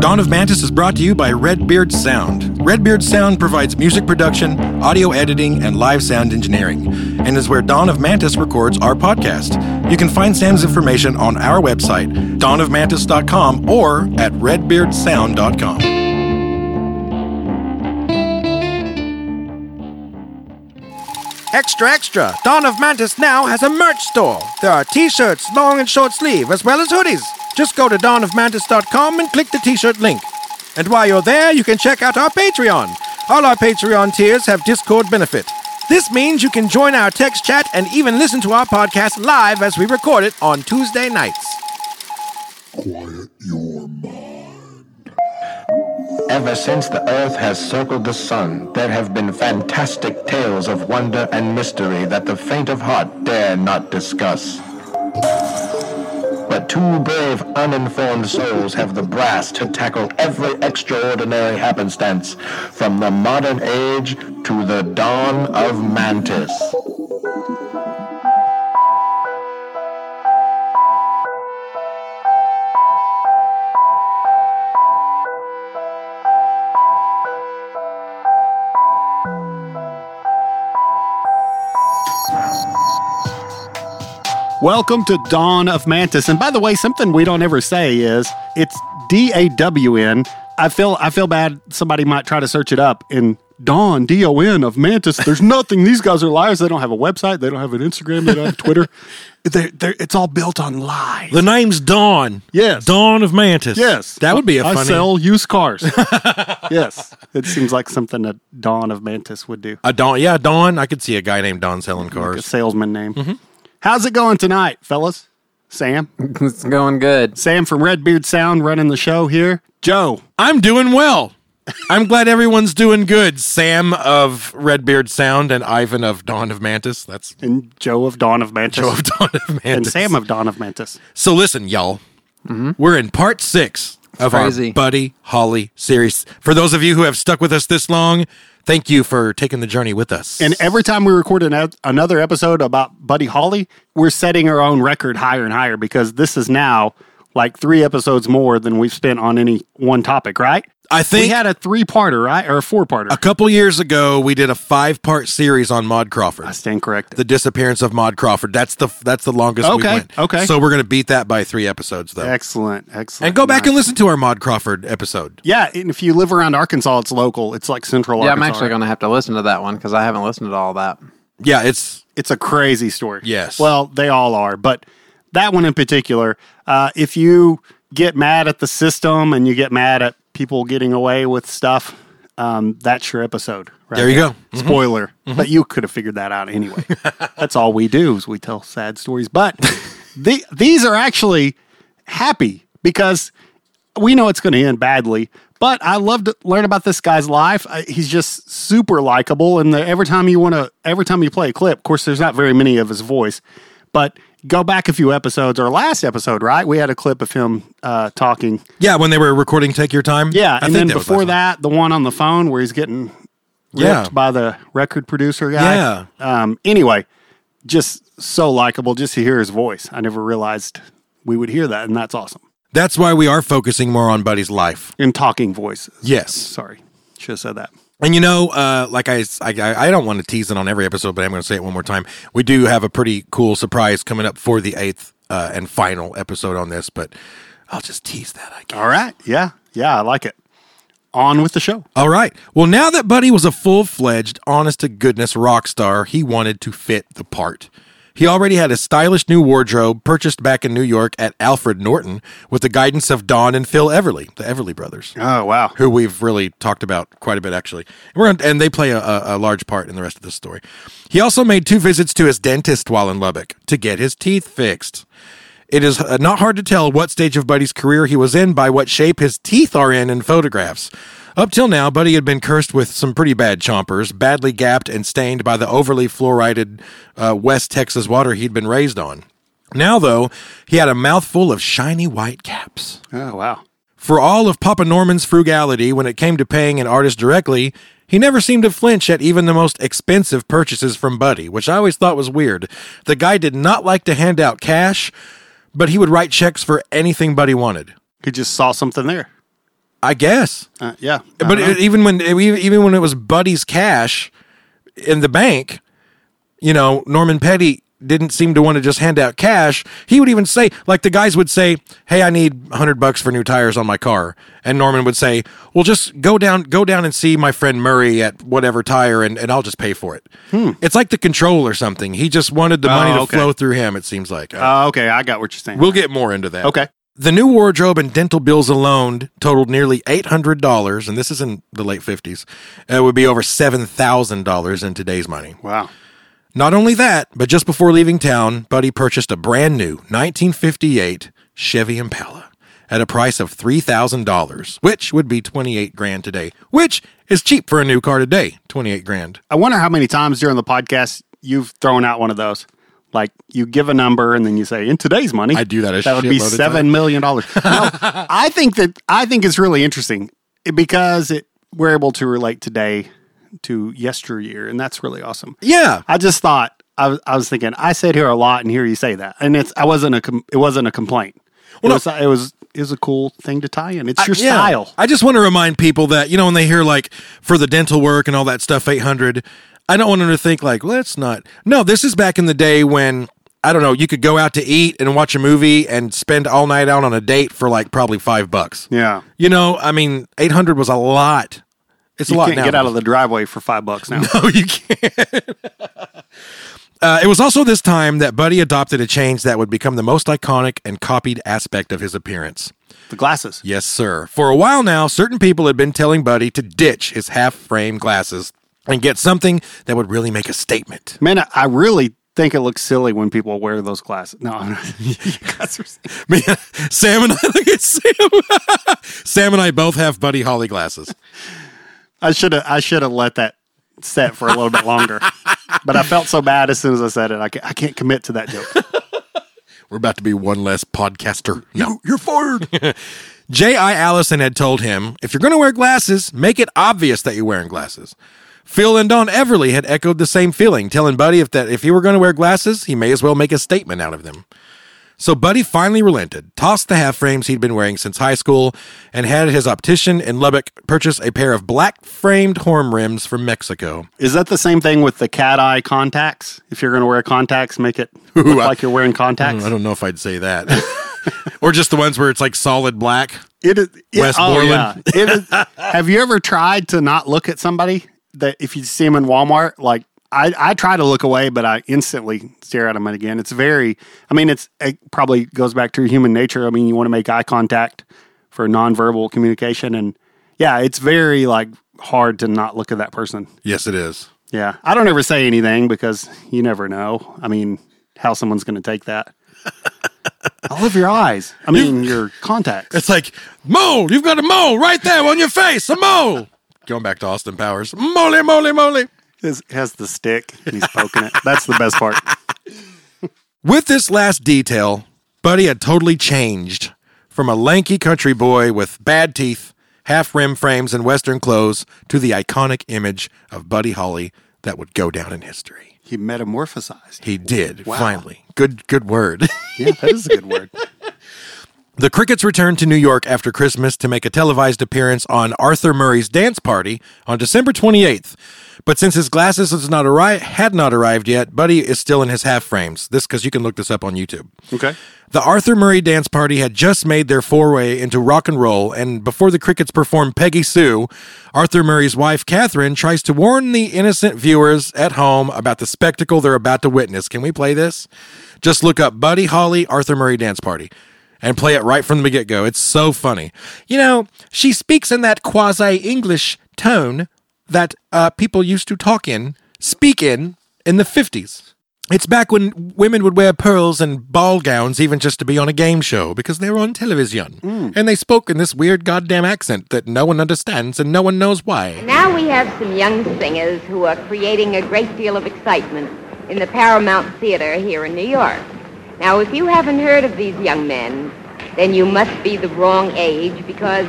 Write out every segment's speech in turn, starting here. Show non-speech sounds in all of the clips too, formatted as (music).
Dawn of Mantis is brought to you by Redbeard Sound. Redbeard Sound provides music production, audio editing, and live sound engineering, and is where Dawn of Mantis records our podcast. You can find Sam's information on our website, dawnofmantis.com, or at redbeardsound.com. Extra, extra! Dawn of Mantis now has a merch store. There are t shirts, long and short sleeve, as well as hoodies. Just go to dawnofmantis.com and click the t shirt link. And while you're there, you can check out our Patreon. All our Patreon tiers have Discord benefit. This means you can join our text chat and even listen to our podcast live as we record it on Tuesday nights. Quiet your mind. Ever since the earth has circled the sun, there have been fantastic tales of wonder and mystery that the faint of heart dare not discuss. But two brave, uninformed souls have the brass to tackle every extraordinary happenstance, from the modern age to the dawn of Mantis. Welcome to Dawn of Mantis. And by the way, something we don't ever say is it's D A W N. I feel I feel bad somebody might try to search it up in Dawn, D O N of Mantis. There's nothing. These guys are liars. They don't have a website. They don't have an Instagram. They don't have Twitter. (laughs) They're, they're, it's all built on lies. The name's Dawn. Yes. Dawn of Mantis. Yes. That would be a I funny. sell used cars. (laughs) yes. It seems like something that Dawn of Mantis would do. A Dawn. Yeah, Dawn. I could see a guy named Dawn selling Like a salesman name. Mm-hmm. How's it going tonight, fellas? Sam? (laughs) It's going good. Sam from Redbeard Sound running the show here. Joe. I'm doing well. I'm glad everyone's doing good. Sam of Redbeard Sound and Ivan of Dawn of Mantis. That's And Joe of Dawn of Mantis. Joe of Dawn of Mantis. and Sam of Dawn of Mantis. So listen, y'all. Mm-hmm. We're in part six of crazy. our Buddy Holly series. For those of you who have stuck with us this long, thank you for taking the journey with us. And every time we record an, another episode about Buddy Holly, we're setting our own record higher and higher because this is now like three episodes more than we've spent on any one topic, right? I think we had a three parter, right? Or a four parter. a couple years ago we did a five part series on Maud Crawford. I stand corrected. the disappearance of Maud Crawford. That's the that's the longest we Okay, went. okay. So we're gonna beat that by three episodes though. excellent, excellent. And go back Nice. and listen to our Maud Crawford episode. Yeah, and if you live around Arkansas, it's local. It's like central Arkansas. Yeah, I'm actually going to have to listen to that one because I haven't listened to all that. Yeah, it's it's a crazy story. Yes. Well, they all are, but that one in particular, uh, if you get mad at the system and you get mad at people getting away with stuff, um, that's your episode. Right There you go. Mhm. Spoiler, but you could have figured that out anyway. (laughs) that's all we do is we tell sad stories. But the, these are actually happy because we know it's going to end badly. But I love to learn about this guy's life. I, he's just super likable, and the, every time you want to, every time you play a clip, of course, there's not very many of his voice, but go back a few episodes or last episode, right? We had a clip of him uh, talking. yeah, when they were recording Take Your Time. Yeah, I and think then that before that, the one on the phone where he's getting ripped Yeah. by the record producer guy. Yeah. Um, anyway, just so likable just to hear his voice. I never realized we would hear that, and that's awesome. That's why we are focusing more on Buddy's life. In talking voices. Yes. Sorry, should have said that. And you know, uh, like I, I, I don't want to tease it on every episode, but I'm going to say it one more time. We do have a pretty cool surprise coming up for the eighth uh, and final episode on this, but I'll just tease that. I guess. All right. Yeah. Yeah. I like it. On with the show. All right. Well, now that Buddy was a full fledged, honest to goodness rock star, he wanted to fit the part. He already had a stylish new wardrobe purchased back in New York at Alfred Norton with the guidance of Don and Phil Everly, the Everly brothers. Oh, wow. who we've really talked about quite a bit actually. And, and they play a, a, a large part in the rest of the story. He also made two visits to his dentist while in Lubbock to get his teeth fixed. It is uh, not hard to tell what stage of Buddy's career he was in by what shape his teeth are in in photographs. Up till now, Buddy had been cursed with some pretty bad chompers, badly gapped and stained by the overly fluoridated uh, West Texas water he'd been raised on. Now, though, he had a mouthful of shiny white caps. Oh, wow. For all of Papa Norman's frugality when it came to paying an artist directly, he never seemed to flinch at even the most expensive purchases from Buddy, which I always thought was weird. The guy did not like to hand out cash, but he would write checks for anything Buddy wanted. He just saw something there. I guess. Uh, yeah, But Uh-huh. it, even when even when it was Buddy's cash in the bank, you know, Norman Petty didn't seem to want to just hand out cash. He would even say, like the guys would say, "Hey, I need hundred bucks for new tires on my car," and Norman would say, "Well, just go down, go down and see my friend Murray at whatever tire, and, and I'll just pay for it." It's like the control or something. He just wanted the money to Hmm. okay. flow through him. It seems like. Uh, Uh, okay, I got what you're saying. we'll get more into that. okay. The new wardrobe and dental bills alone totaled nearly eight hundred dollars, and this is in the late fifties. It would be over seven thousand dollars in today's money. Wow. Not only that, but just before leaving town, Buddy purchased a brand new 1958 Chevy Impala at a price of three thousand dollars, which would be twenty eight grand today, which is cheap for a new car today. Twenty eight grand. I wonder how many times during the podcast you've thrown out one of those. Like you give a number and then you say, in today's money, I do that That would be seven million dollars. (laughs) No, I think that I think it's really interesting because it we're able to relate today to yesteryear, and that's really awesome. Yeah, I just thought I was, I was thinking I said here a lot and hear you say that, and it's I wasn't a com- it wasn't a complaint. It was it was it was a cool thing to tie in. It's your Yeah. style. I just want to remind people that, you know, when they hear like for the dental work and all that stuff, 800, I don't want them to think like, well, it's not. No, this is back in the day when, I don't know, you could go out to eat and watch a movie and spend all night out on a date for like probably five bucks. Yeah, You know, I mean, 800 was a lot. It's a you lot can't now. get out of the driveway for five bucks now. (laughs) No, you can't. (laughs) Uh, it was also this time that Buddy adopted a change that would become the most iconic and copied aspect of his appearance. the glasses. Yes, sir. For a while now, certain people had been telling Buddy to ditch his half frame glasses and get something that would really make a statement. Man, I, I really think it looks silly when people wear those glasses. No, I'm not. (laughs) Me, Sam and I (laughs) look at Sam. (laughs) Sam and I both have Buddy Holly glasses. I should have. I should have let that set for a little bit longer. But I felt so bad as soon as I said it. I can't, I can't commit to that joke. We're about to be one less podcaster. No, you're fired. J.I. Allison had told him, if you're going to wear glasses, make it obvious that you're wearing glasses. Phil and Don Everly had echoed the same feeling, telling Buddy if that if he were going to wear glasses, he may as well make a statement out of them. So Buddy finally relented, tossed the half frames he'd been wearing since high school, and had his optician in Lubbock purchase a pair of black framed horn rims from Mexico. Is that the same thing with the cat eye contacts? If you're going to wear contacts, make it (laughs) look Ooh, I- like you're wearing contacts. Mm, I don't know if I'd say that. (laughs) or just the ones where it's like solid black. It is. It, Wes oh, Borland. yeah. It is, have you ever tried to not look at somebody that if you see them in Walmart, like I, I try to look away, but I instantly stare at them again. It's very, I mean, it's it probably goes back to human nature. I mean, you want to make eye contact for nonverbal communication. And yeah, it's very like hard to not look at that person. Yes, it is. Yeah. I don't ever say anything because you never know. I mean, how someone's going to take that. I love your eyes. I mean, your contacts. It's like, mole, you've got a mole right there on your face, a mole. Going back to Austin Powers. Moly, moly, moly. His, has the stick and he's poking it. That's the best part. (laughs) With this last detail, Buddy had totally changed from a lanky country boy with bad teeth, half rim frames, and Western clothes to the iconic image of Buddy Holly that would go down in history. He metamorphosized. He did, Wow. finally. Good good word. Yeah, that is a good word. (laughs) The Crickets returned to New York after Christmas to make a televised appearance on Arthur Murray's dance party on December 28th. But since his glasses has not arri- had not arrived yet, Buddy is still in his half frames. This because you can look this up on YouTube. Okay. The Arthur Murray dance party had just made their foray into rock and roll, and before the Crickets performed Peggy Sue, Arthur Murray's wife, Kathryn, tries to warn the innocent viewers at home about the spectacle they're about to witness. Can we play this? Just look up Buddy Holly Arthur Murray dance party and play it right from the get go. It's so funny. You know, she speaks in that quasi English tone that uh, people used to talk in, speak in, in the 50s. It's back when women would wear pearls and ball gowns even just to be on a game show because they were on television. And they spoke in this weird goddamn accent that no one understands and no one knows why. Now we have some young singers who are creating a great deal of excitement in the Paramount Theater here in New York. Now, if you haven't heard of these young men, then you must be the wrong age because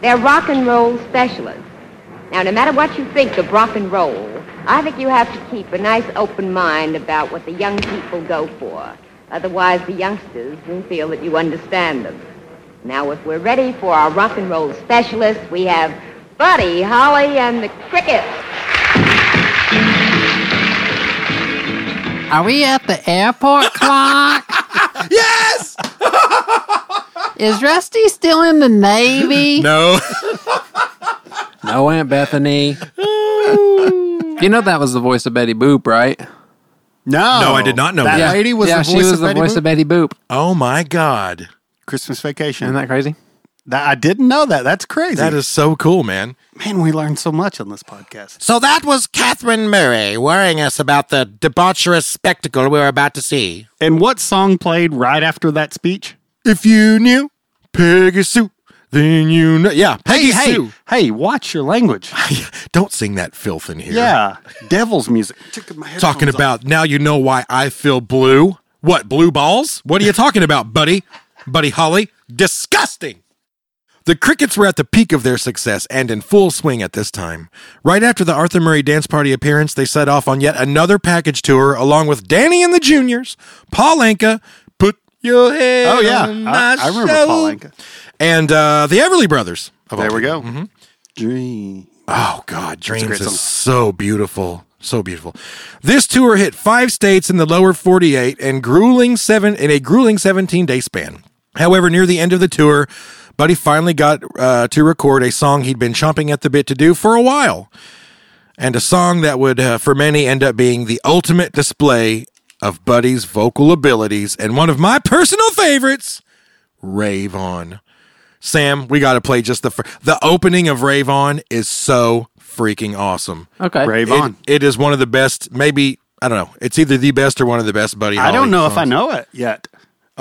they're rock and roll specialists. Now, no matter what you think of rock and roll, I think you have to keep a nice open mind about what the young people go for. Otherwise, the youngsters won't feel that you understand them. Now, if we're ready for our rock and roll specialist, we have Buddy Holly and the Crickets. Are we at the airport clock? Yes. (laughs) Is Rusty still in the Navy? No. (laughs) No, Aunt Bethany. (laughs) you know that was the voice of Betty Boop, right? No, No, I did not know that. that. lady was yeah, the she was of the Betty voice Boop? of Betty Boop. Oh my God. Christmas Vacation. Isn't that crazy? That- I didn't know that. That's crazy. That is so cool, man. man. We learned so much on this podcast. So that was Kathryn Murray worrying us about the debaucherous spectacle we were about to see. And what song played right after that speech? If you knew Peggy Sue, then you know. Yeah, Peggy hey, Sue. hey, watch your language. (laughs) Don't sing that filth in here. yeah, devil's music. (laughs) Talking about now you know why I feel blue. What, blue balls? What are you talking about, buddy? Buddy Holly? Disgusting. The Crickets were at the peak of their success and in full swing at this time. Right after the Arthur Murray Dance Party appearance, they set off on yet another package tour along with Danny and the Juniors, Paul Anka, Put Your Head Oh yeah, on I, I remember Paul Anka. and uh, the Everly Brothers. There we go. Dream. Oh God, Dreams is so beautiful, so beautiful. This tour hit five states in the lower forty-eight and grueling seven in a grueling seventeen-day span. However, near the end of the tour, Buddy finally got uh, to record a song he'd been chomping at the bit to do for a while, and a song that would, uh, for many, end up being the ultimate display of Buddy's vocal abilities and one of my personal favorites, "Rave On." Sam, we got to play just the fir- the opening of Rave On is so freaking awesome. Okay. Rave It- on. it is one of the best. Maybe I don't know. It's either the best or one of the best Buddy. I don't Holly know if I know it yet.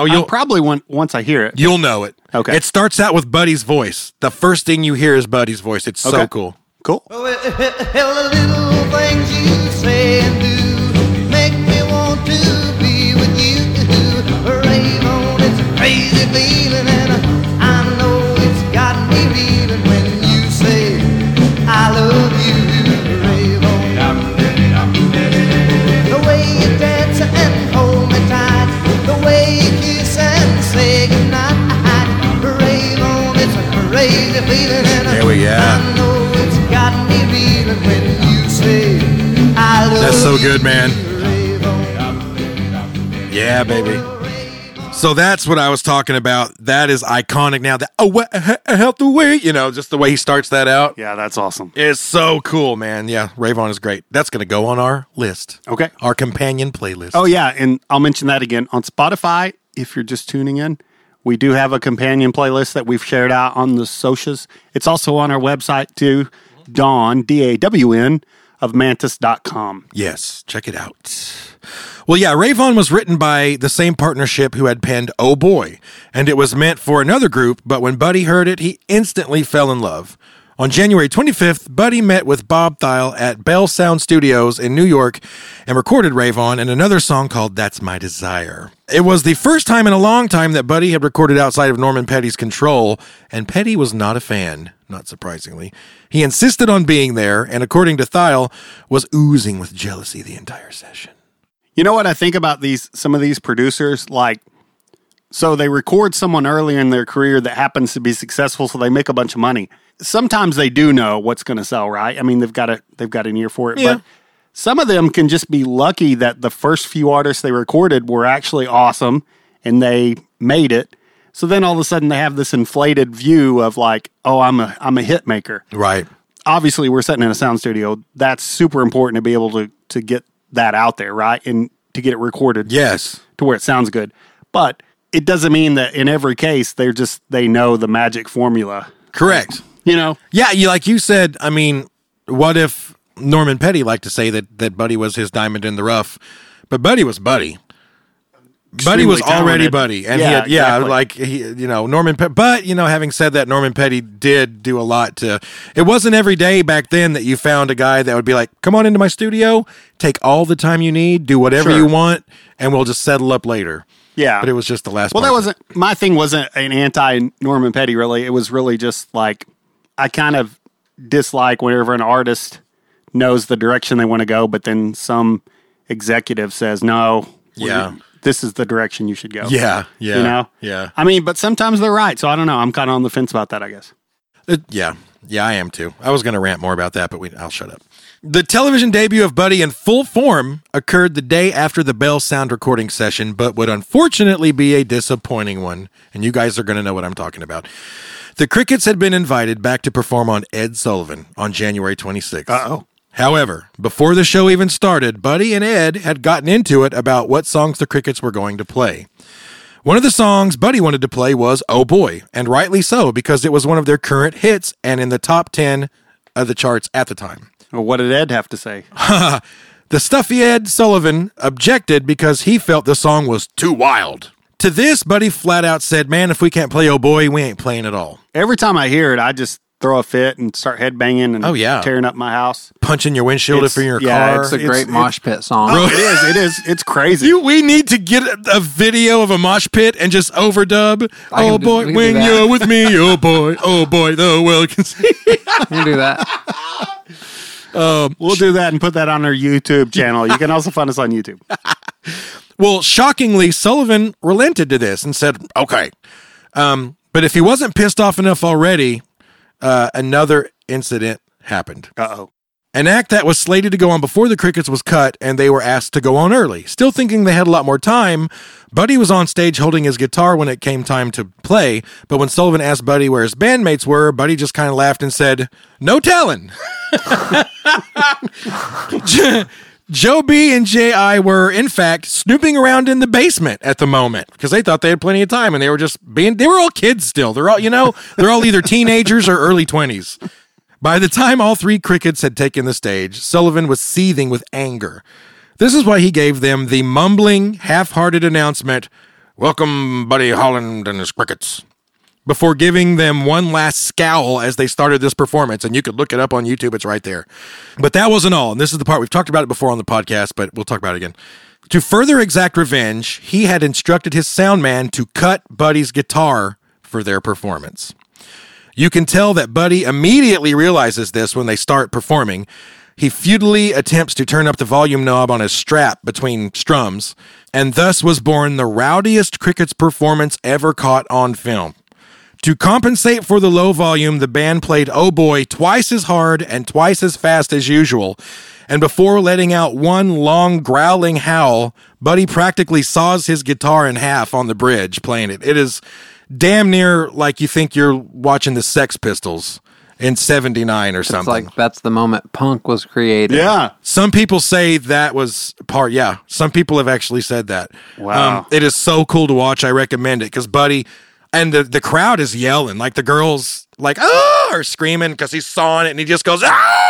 Oh, You'll you'll probably want once I hear it. you'll know it. Okay. It starts out with Buddy's voice. The first thing you hear is Buddy's voice. It's so Okay. cool. Cool. Well, (laughs) the so good, man. Yeah, baby. So that's what I was talking about. That is iconic now. That oh, what help the way you know, just the way he starts that out Yeah, that's awesome. It's so cool, man. Yeah, Rave On is great. That's gonna go on our list. Okay. our companion playlist. Oh yeah, and I'll mention that again on Spotify. If you're just tuning in, we do have a companion playlist that we've shared out on the socials. It's also on our website too. Dawn D A W N of mantis.com. Yes, check it out. Well, yeah, Rave On was written by the same partnership who had penned Oh Boy, and it was meant for another group, but when Buddy heard it, he instantly fell in love. On January 25th, Buddy met with Bob Thiele at Bell Sound Studios in New York and recorded Rave On and another song called That's My Desire. It was the first time in a long time that Buddy had recorded outside of Norman Petty's control, and Petty was not a fan, not surprisingly. He insisted on being there, and according to Thiele, was oozing with jealousy the entire session. You know what I think about these some of these producers like so they record someone earlier in their career that happens to be successful so they make a bunch of money. Sometimes they do know what's going to sell, right? I mean, they've got a they've got an ear for it, Yeah. but some of them can just be lucky that the first few artists they recorded were actually awesome and they made it. So then all of a sudden they have this inflated view of like, oh, I'm a I'm a hit maker Right. obviously we're sitting in a sound studio. That's super important to be able to to get that out there, right? And to get it recorded Yes. to where it sounds good. But it doesn't mean that in every case they're just they know the magic formula. Correct. You know? Yeah, you like you said, I mean, what if Norman Petty liked to say that that Buddy was his diamond in the rough, but Buddy was Buddy. Buddy was Extremely already. Buddy, and Yeah, he had, yeah, exactly. like he, you know, Norman. Pe- but you know, having said that, Norman Petty did do a lot to. It wasn't every day back then that you found a guy that would be like, "Come on into my studio, take all the time you need, do whatever Sure. you want, and we'll just settle up later." Yeah. But it was just the last. Well, that wasn't my thing. Wasn't an anti Norman Petty really? It was really just like I kind of dislike whenever an artist knows the direction they want to go, but then some executive says no. Yeah. this is the direction you should go. Yeah, yeah, You know? yeah, I mean, but sometimes they're right. So I don't know. I'm kind of on the fence about that, I guess. Uh, yeah, yeah. I am too. I was going to rant more about that, but we, I'll shut up. The television debut of Buddy in full form occurred the day after the Bell sound recording session, but would unfortunately be a disappointing one. And you guys are going to know what I'm talking about. The Crickets had been invited back to perform on Ed Sullivan on January 26th. Uh-oh. However, before the show even started, Buddy and Ed had gotten into it about what songs the Crickets were going to play. One of the songs Buddy wanted to play was Oh Boy, and rightly so, because it was one of their current hits and in the top 10 of the charts at the time. Well, what did Ed have to say? (laughs) The stuffy Ed Sullivan objected because he felt the song was too wild. To this, Buddy flat out said, Man, if we can't play Oh Boy, we ain't playing at all. Every time I hear it, I just throw a fit and start headbanging and Oh, yeah. tearing up my house. Punching your windshield It's- if you're in your yeah, car. It's a great it's- mosh pit song. Oh, it is. It is. It's crazy. You, we need to get a, a video of a mosh pit and just overdub. I Oh boy, do when you're with me, oh boy, (laughs) oh boy, the world can see. You can do that. (laughs) we'll do that and put that on our YouTube channel. You can also find us on YouTube. (laughs) Well, shockingly, Sullivan relented to this and said, "Okay." Um, but if he wasn't pissed off enough already, uh, another incident happened. Uh oh. An act that was slated to go on before the Crickets was cut, and they were asked to go on early. Still thinking they had a lot more time, Buddy was on stage holding his guitar when it came time to play. But when Sullivan asked Buddy where his bandmates were, Buddy just kind of laughed and said, "No telling." (laughs) (laughs) (laughs) Joe B and J.I. were, in fact, snooping around in the basement at the moment because they thought they had plenty of time and they were just being, they were all kids still. They're all, you know, they're all either teenagers or early 20s. By the time all three crickets had taken the stage, Sullivan was seething with anger. This is why he gave them the mumbling, half hearted announcement Welcome, Buddy Holland and his crickets. Before giving them one last scowl as they started this performance, and you could look it up on YouTube, it's right there. But that wasn't all, and this is the part we've talked about it before on the podcast, but we'll talk about it again. To further exact revenge, he had instructed his sound man to cut Buddy's guitar for their performance. You can tell that Buddy immediately realizes this when they start performing. He futilely attempts to turn up the volume knob on his strap between strums, and thus was born the rowdiest Crickets performance ever caught on film. To compensate for the low volume, the band played Oh Boy twice as hard and twice as fast as usual. And before letting out one long growling howl, Buddy practically saws his guitar in half on the bridge playing it. It is damn near like you think you're watching the Sex Pistols in 79 or It's something. like that's the moment punk was created. Yeah. Some people say that was part. Yeah, some people have actually said that. Um, Wow. it is so cool to watch. I recommend it because Buddy and the the crowd is yelling like the girls like oh are screaming because he's sawing it and he just goes ah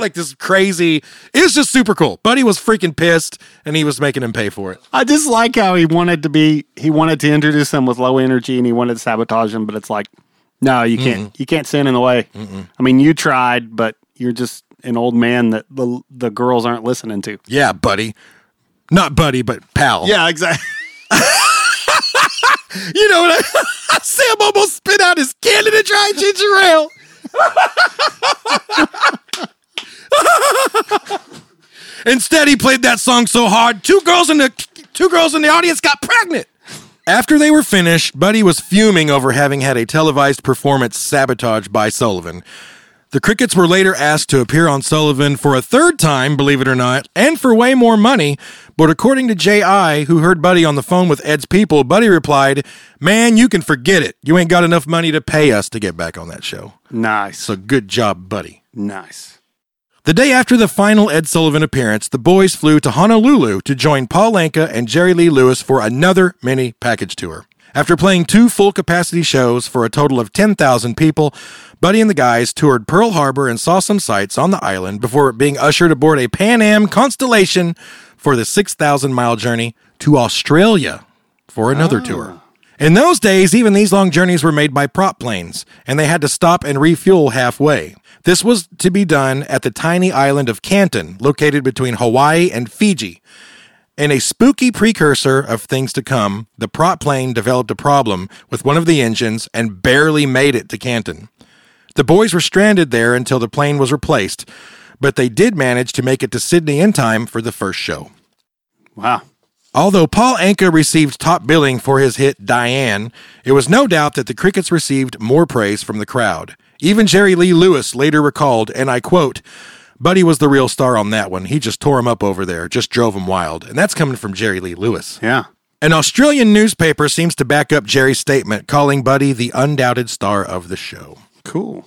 like this crazy. It's just super cool. Buddy was freaking pissed and he was making him pay for it. I just like how he wanted to be. He wanted to introduce them with low energy, and he wanted to sabotage them. But it's like, no, you can't. You can't stand in the way. I mean, you tried, but you're just an old man that the the girls aren't listening to. Yeah, buddy. Not buddy, but pal. Yeah, exactly. (laughs) (laughs) You know what? I, Sam almost spit out his Canada Dry ginger ale. Instead, he played that song so hard, two girls in the two girls in the audience got pregnant. After they were finished, Buddy was fuming over having had a televised performance sabotaged by Sullivan. The Crickets were later asked to appear on Sullivan for a third time, believe it or not, and for way more money. But according to J.I., who heard Buddy on the phone with Ed's people, Buddy replied, Man, you can forget it. You ain't got enough money to pay us to get back on that show. nice. So good job, Buddy. nice. The day after the final Ed Sullivan appearance, the boys flew to Honolulu to join Paul Anka and Jerry Lee Lewis for another mini package tour. After playing two full capacity shows for a total of 10,000 people, Buddy and the guys toured Pearl Harbor and saw some sights on the island before being ushered aboard a Pan Am Constellation for the 6,000 mile journey to Australia for another ah. tour. In those days, even these long journeys were made by prop planes, and they had to stop and refuel halfway. This was to be done at the tiny island of Canton, located between Hawaii and Fiji. In a spooky precursor of things to come, the prop plane developed a problem with one of the engines and barely made it to Canton. The boys were stranded there until the plane was replaced, but they did manage to make it to Sydney in time for the first show. Wow. Although Paul Anka received top billing for his hit Diane, it was no doubt that the Crickets received more praise from the crowd. Even Jerry Lee Lewis later recalled, and I quote, Buddy was the real star on that one. He just tore him up over there, just drove him wild. And that's coming from Jerry Lee Lewis. Yeah. An Australian newspaper seems to back up Jerry's statement, calling Buddy the undoubted star of the show. Cool.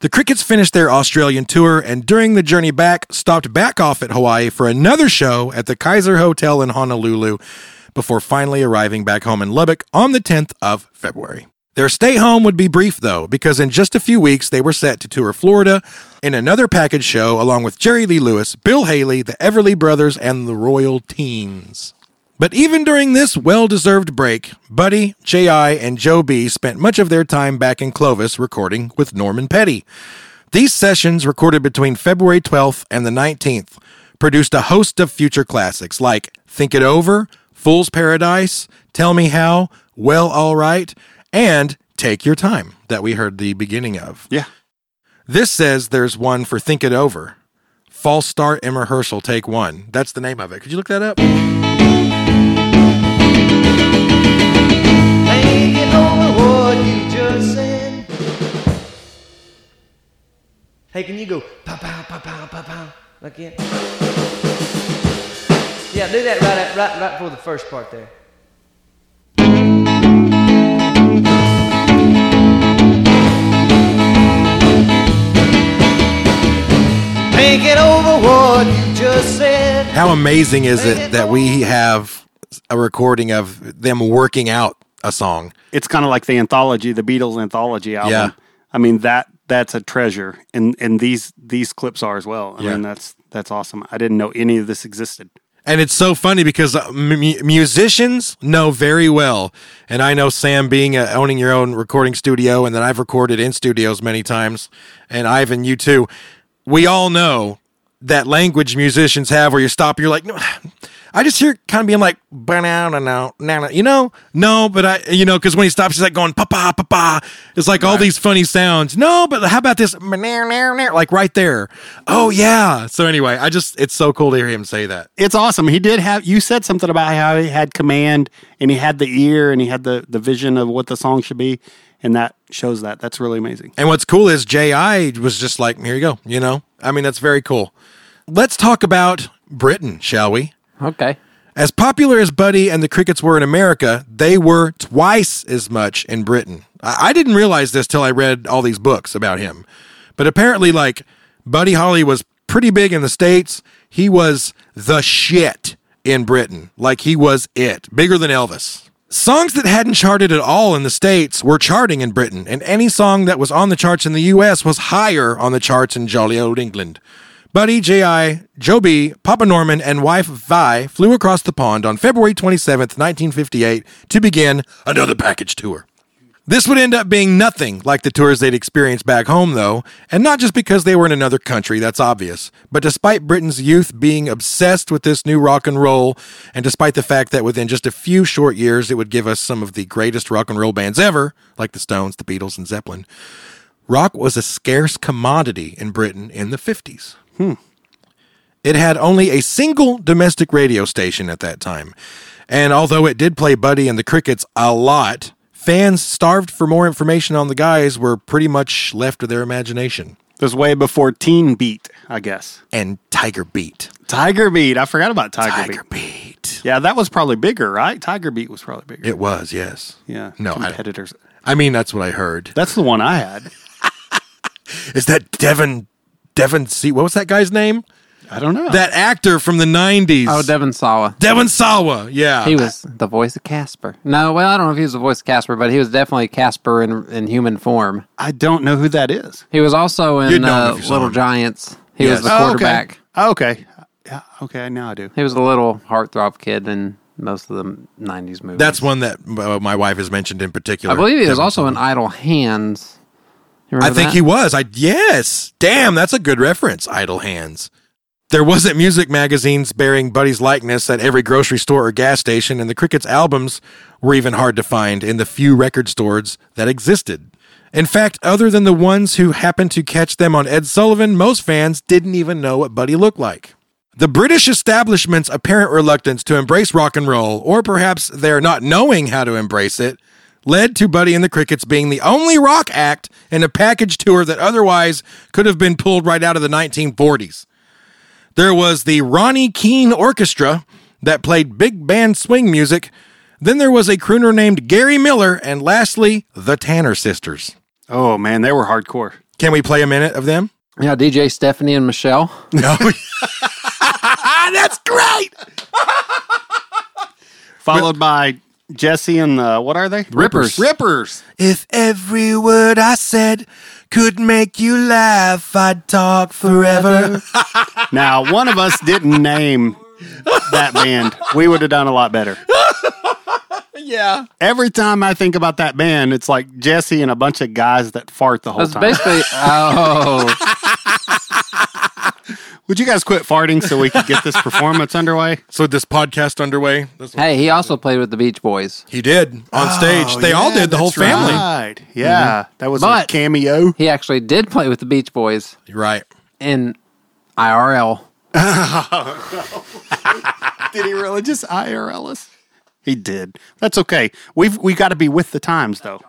The Crickets finished their Australian tour and during the journey back stopped back off at Hawaii for another show at the Kaiser Hotel in Honolulu before finally arriving back home in Lubbock on the 10th of February. Their stay home would be brief though, because in just a few weeks they were set to tour Florida in another package show along with Jerry Lee Lewis, Bill Haley, the Everly Brothers, and the Royal Teens. But even during this well deserved break, Buddy, J.I., and Joe B spent much of their time back in Clovis recording with Norman Petty. These sessions, recorded between February 12th and the 19th, produced a host of future classics like Think It Over, Fool's Paradise, Tell Me How, Well All Right, and Take Your Time, that we heard the beginning of. Yeah. This says there's one for Think It Over. False Start in Rehearsal, Take One. That's the name of it. Could you look that up? Think it over what you just said. Hey, can you go pow pow pow pow pow pow like that? Yeah, do that right at, right right before the first part there. Think it over what you just said. How amazing is it that we have a recording of them working out a song? It's kind of like the anthology, the Beatles anthology album. Yeah. I mean that that's a treasure, and and these these clips are as well. I Yeah. mean that's that's awesome. I didn't know any of this existed. And it's so funny because uh, musicians know very well, and I know Sam being uh, owning your own recording studio, and then I've recorded in studios many times, and Ivan, you too. We all know that language musicians have where you stop, and you're like, no, (sighs) I just hear kind of being like, banana, no, no, you know, no, but I, you know, because when he stops, he's like going, papa, papa. It's like all these funny sounds. No, but how about this, like right there? Oh yeah. So anyway, I just, it's so cool to hear him say that. It's awesome. He did have you said something about how he had command and he had the ear and he had the the vision of what the song should be, and that shows that. That's really amazing. And what's cool is J.I. was just like, here you go. You know, I mean, that's very cool. Let's talk about Britain, shall we? Okay. As popular as Buddy and the Crickets were in America, they were twice as much in Britain. I, I didn't realize this till I read all these books about him. But apparently, like, Buddy Holly was pretty big in the States. He was the shit in Britain. Like, he was it. Bigger than Elvis. Songs that hadn't charted at all in the States were charting in Britain, and any song that was on the charts in the US was higher on the charts in jolly old England. Buddy, J.I., Joe B., Papa Norman, and wife Vi flew across the pond on February 27th, 1958, to begin another package tour. This would end up being nothing like the tours they'd experienced back home, though, and not just because they were in another country, that's obvious, but despite Britain's youth being obsessed with this new rock and roll, and despite the fact that within just a few short years it would give us some of the greatest rock and roll bands ever, like the Stones, the Beatles, and Zeppelin, rock was a scarce commodity in Britain in the 50s. Hmm. It had only a single domestic radio station at that time. And although it did play Buddy and the Crickets a lot, fans starved for more information on the guys were pretty much left to their imagination. This was way before Teen Beat, I guess. And Tiger Beat. Tiger Beat. I forgot about Tiger, Tiger Beat. Beat. Yeah, that was probably bigger, right? Tiger Beat was probably bigger. It was, yes. yeah. No, I, competitors. I mean, that's what I heard. That's the one I had. (laughs) Is that Devin, Devin C. What was that guy's name? I don't know. That actor from the 90s. Oh, Devin Sawa. Devin Sawa. Yeah. He was the voice of Casper. No, well, I don't know if he was the voice of Casper, but he was definitely Casper in in human form. I don't know who that is. He was also in uh, if you saw Little him. Giants. He Yes. was the Oh, okay. Oh, okay. Yeah, okay, now I do. He was a little heartthrob kid in most of the '90s movies. That's one that uh, my wife has mentioned in particular. I believe he was also Sawa. in Idle Hands. I think that? he was. I yes. Damn, that's a good reference. Idle hands. There wasn't music magazines bearing Buddy's likeness at every grocery store or gas station, and the Crickets albums were even hard to find in the few record stores that existed. In fact, other than the ones who happened to catch them on Ed Sullivan, most fans didn't even know what Buddy looked like. The British establishment's apparent reluctance to embrace rock and roll, or perhaps their not knowing how to embrace it, led to Buddy and the Crickets being the only rock act in a package tour that otherwise could have been pulled right out of the 1940s. There was the Ronnie Keene Orchestra that played big band swing music. Then there was a crooner named Gary Miller, and lastly, the Tanner Sisters. Oh man, they were hardcore. Can we play a minute of them? Yeah, DJ Stephanie and Michelle. (laughs) No. (laughs) That's great. Followed by Jesse and the what are they? Rippers. Rippers. If every word I said could make you laugh, I'd talk forever. (laughs) Now, one of us didn't name that band. We would have done a lot better. Yeah. Every time I think about that band, it's like Jesse and a bunch of guys that fart the whole That's time. basically (laughs) oh Would you guys quit farting so we could get this performance underway? So this podcast underway. This hey, he also played with the Beach Boys. he did on oh, stage. They all did. The whole Oh, family. Right. Yeah, mm-hmm. that was a But- cameo. He actually did play with the Beach Boys You're right. in IRL. (laughs) Did he really just IRL us? He did. That's okay. We've we got to be with the times though.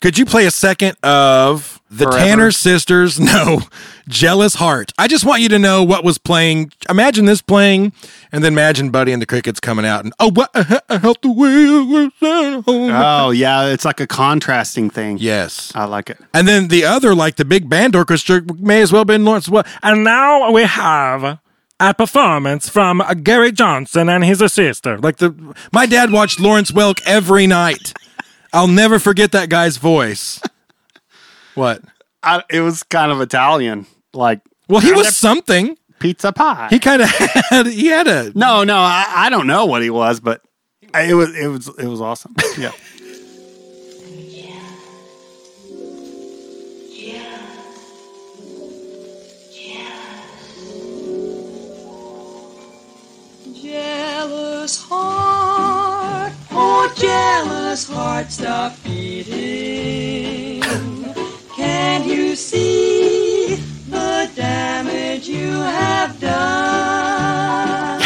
Could you play a second of the Forever. Tanner Sisters? (laughs) No, Jealous Heart. I just want you to know what was playing. Imagine this playing, and then imagine Buddy and the Crickets coming out and oh, what I help the way. Oh yeah, it's like a contrasting thing. Yes, I like it. and then the other, like the big band orchestra, may as well have been Lawrence. Well, and now we have a performance from Gary Johnson and his sister. like the my dad watched Lawrence Welk every night. I'll never forget that guy's voice. What? I, it was kind of Italian, like Well, he was something. pizza pie. He kind of (laughs) had. He had a no, no, I, I don't know what he was, but it was it was it was awesome. (laughs) Yeah. Jealous heart, oh jealous heart, stop beating. Can't you see the damage you have done?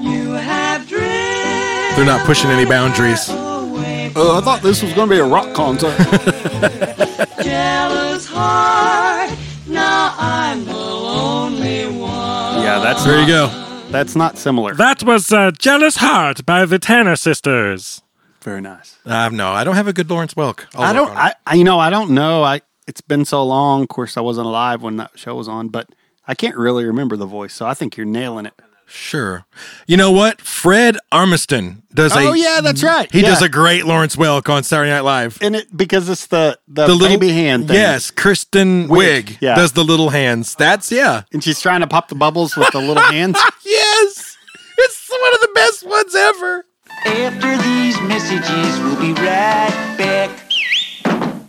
You have driven They're not pushing any boundaries. away Uh, I thought this was going to be a rock concert. (laughs) jealous heart. Now I'm the lonely one. yeah, that's There you go. That's not similar. That was uh, Jealous Heart by the Tanner Sisters. Very nice. Uh, no, I don't have a good Lawrence Welk. I'll I don't. I, I you know I don't know. I it's been so long. Of course, I wasn't alive when that show was on, but I can't really remember the voice. So I think you're nailing it. Sure. You know what? Fred Armisen does a. Oh yeah, that's right. He Yeah. does a great Lawrence Welk on Saturday Night Live. and it because it's the the, The little baby hand thing. Yes, Kristen Wiig, Wiig, yeah. does the little hands. That's yeah. and she's trying to pop the bubbles with the little hands. (laughs) Yes, it's one of the best ones ever. After these messages, we'll be right back.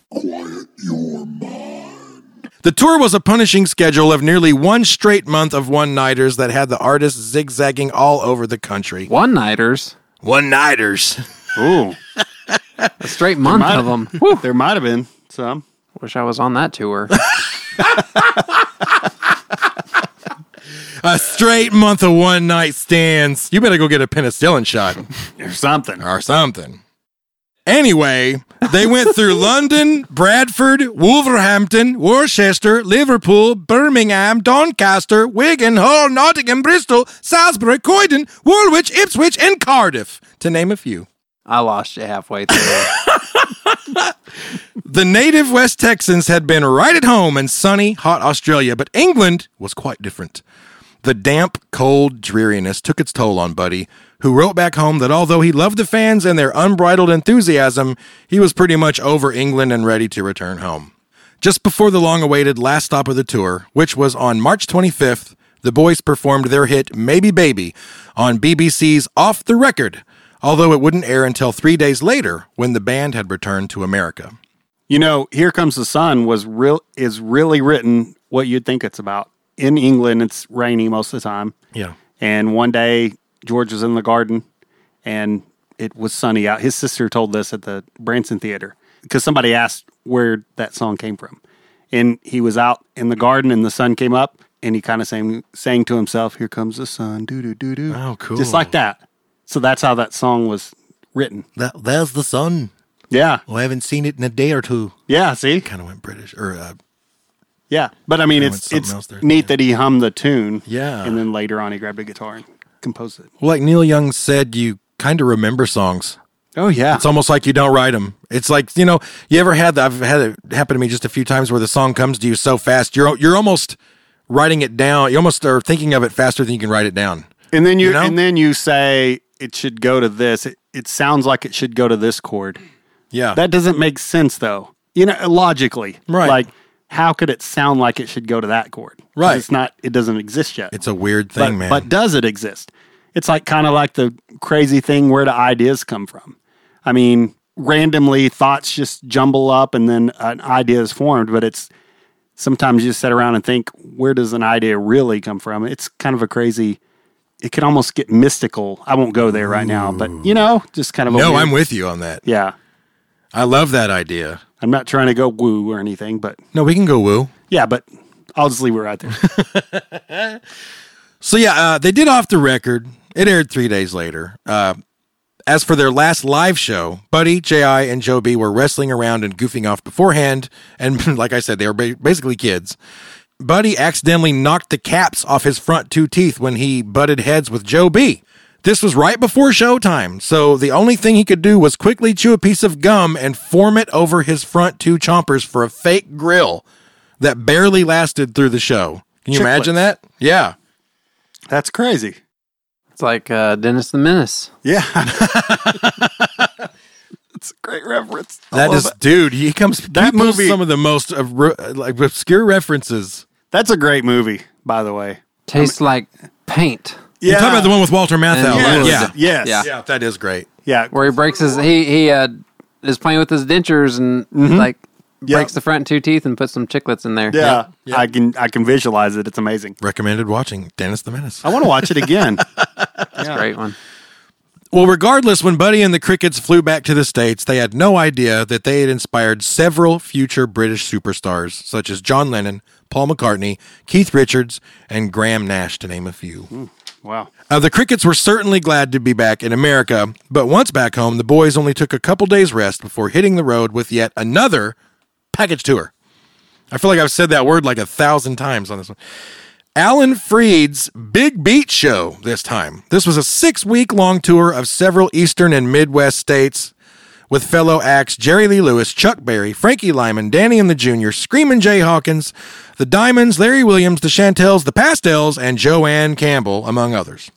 Quiet your mind. The tour was a punishing schedule of nearly one straight month of one nighters that had the artists zigzagging all over the country. One nighters. One nighters. Ooh, A straight month might- of them. there might have been some. Wish I was on that tour. A straight month of one night stands. You better go get a penicillin shot. or something. or something. Anyway, they went through (laughs) London, Bradford, Wolverhampton, Worcester, Liverpool, Birmingham, Doncaster, Wigan, Hull, Nottingham, Bristol, Salisbury, Croydon, Woolwich, Ipswich, and Cardiff, to name a few. I lost you halfway through. (laughs) The native West Texans had been right at home in sunny, hot Australia, but England was quite different. The damp, cold dreariness took its toll on Buddy, who wrote back home that although he loved the fans and their unbridled enthusiasm, he was pretty much over England and ready to return home. Just before the long awaited last stop of the tour, which was on March 25th, the boys performed their hit Maybe Baby on BBC's Off the Record, although it wouldn't air until three days later when the band had returned to America. You know, "Here Comes the Sun" was real is really written what you'd think it's about. In England, it's rainy most of the time. Yeah. And one day, George was in the garden, and it was sunny out. His sister told this at the Branson Theater because somebody asked where that song came from, and he was out in the garden, and the sun came up, and he kind of sang sang to himself, "Here comes the sun." doo doo doo doo. Oh, cool. Just like that. So that's how that song was written. That, there's the sun. Yeah. Well, I haven't seen it in a day or two. Yeah. See. Kind of went British or uh, Yeah. But I mean, it's it's neat that he hummed the tune. Yeah. And then later on, he grabbed a guitar and composed it. well, like Neil Young said, you kind of remember songs. Oh yeah. It's almost like you don't write them. It's like you know, you ever had that? I've had it happen to me just a few times where the song comes to you so fast, you're you're almost writing it down. You almost are thinking of it faster than you can write it down. And then you, You know? and then you say it should go to this. It, it sounds like it should go to this chord. Yeah, That doesn't make sense though. You know, logically. Right. Like how could it sound like it should go to that chord? 'Cause Right. It's not it doesn't exist yet. it's a weird but, thing, man. but does it exist? It's like kind of like the crazy thing where the ideas come from. I mean, randomly thoughts just jumble up and then an idea is formed, but it's sometimes you just sit around and think, where does an idea really come from? It's kind of a crazy it can almost get mystical. I won't go there right now, but you know, just kind of a no, weird- I'm with you on that. Yeah. I love that idea. I'm not trying to go woo or anything, but No, we can go woo. yeah, but I'll just leave it right there. (laughs) So yeah, uh, they did off the record. It aired three days later. Uh, as for their last live show, Buddy, J.I., and Joe B were wrestling around and goofing off beforehand, and (laughs) like I said, they were ba- basically kids. Buddy accidentally knocked the caps off his front two teeth when he butted heads with Joe B. This was right before showtime, so the only thing he could do was quickly chew a piece of gum and form it over his front two chompers for a fake grill that barely lasted through the show. Can you imagine that? Yeah. That's crazy. It's like uh, Dennis the Menace. Yeah. (laughs) It's a great reference. I That love is, it. dude. He comes. That That movie. movie- Some of the most uh, re- like obscure references. That's a great movie, by the way. Tastes like paint. You talking about the one with Walter Matthau? And right? wood. Yeah, Yes. Yeah. yeah. That is great. Yeah. Where he breaks his he he uh, is playing with his dentures and like Yeah. breaks the front two teeth and puts some chiclets in there. Yeah. Yeah. I can I can visualize it. It's amazing. Recommended watching Dennis the Menace. I want to watch it again. (laughs) That's a great one. Well, regardless, when Buddy and the Crickets flew back to the States, they had no idea that they had inspired several future British superstars, such as John Lennon, Paul McCartney, Keith Richards, and Graham Nash, to name a few. wow. Uh, the Crickets were certainly glad to be back in America, but once back home, the boys only took a couple days' rest before hitting the road with yet another package tour. I feel like I've said that word like a thousand times on this one. Alan Freed's Big Beat Show this time. This was a six week long tour of several Eastern and Midwest states with fellow acts Jerry Lee Lewis, Chuck Berry, Frankie Lymon, Danny and the Jr., Screamin' Jay Hawkins, the Diamonds, Larry Williams, the Chantels, the Pastels, and Joanne Campbell, among others.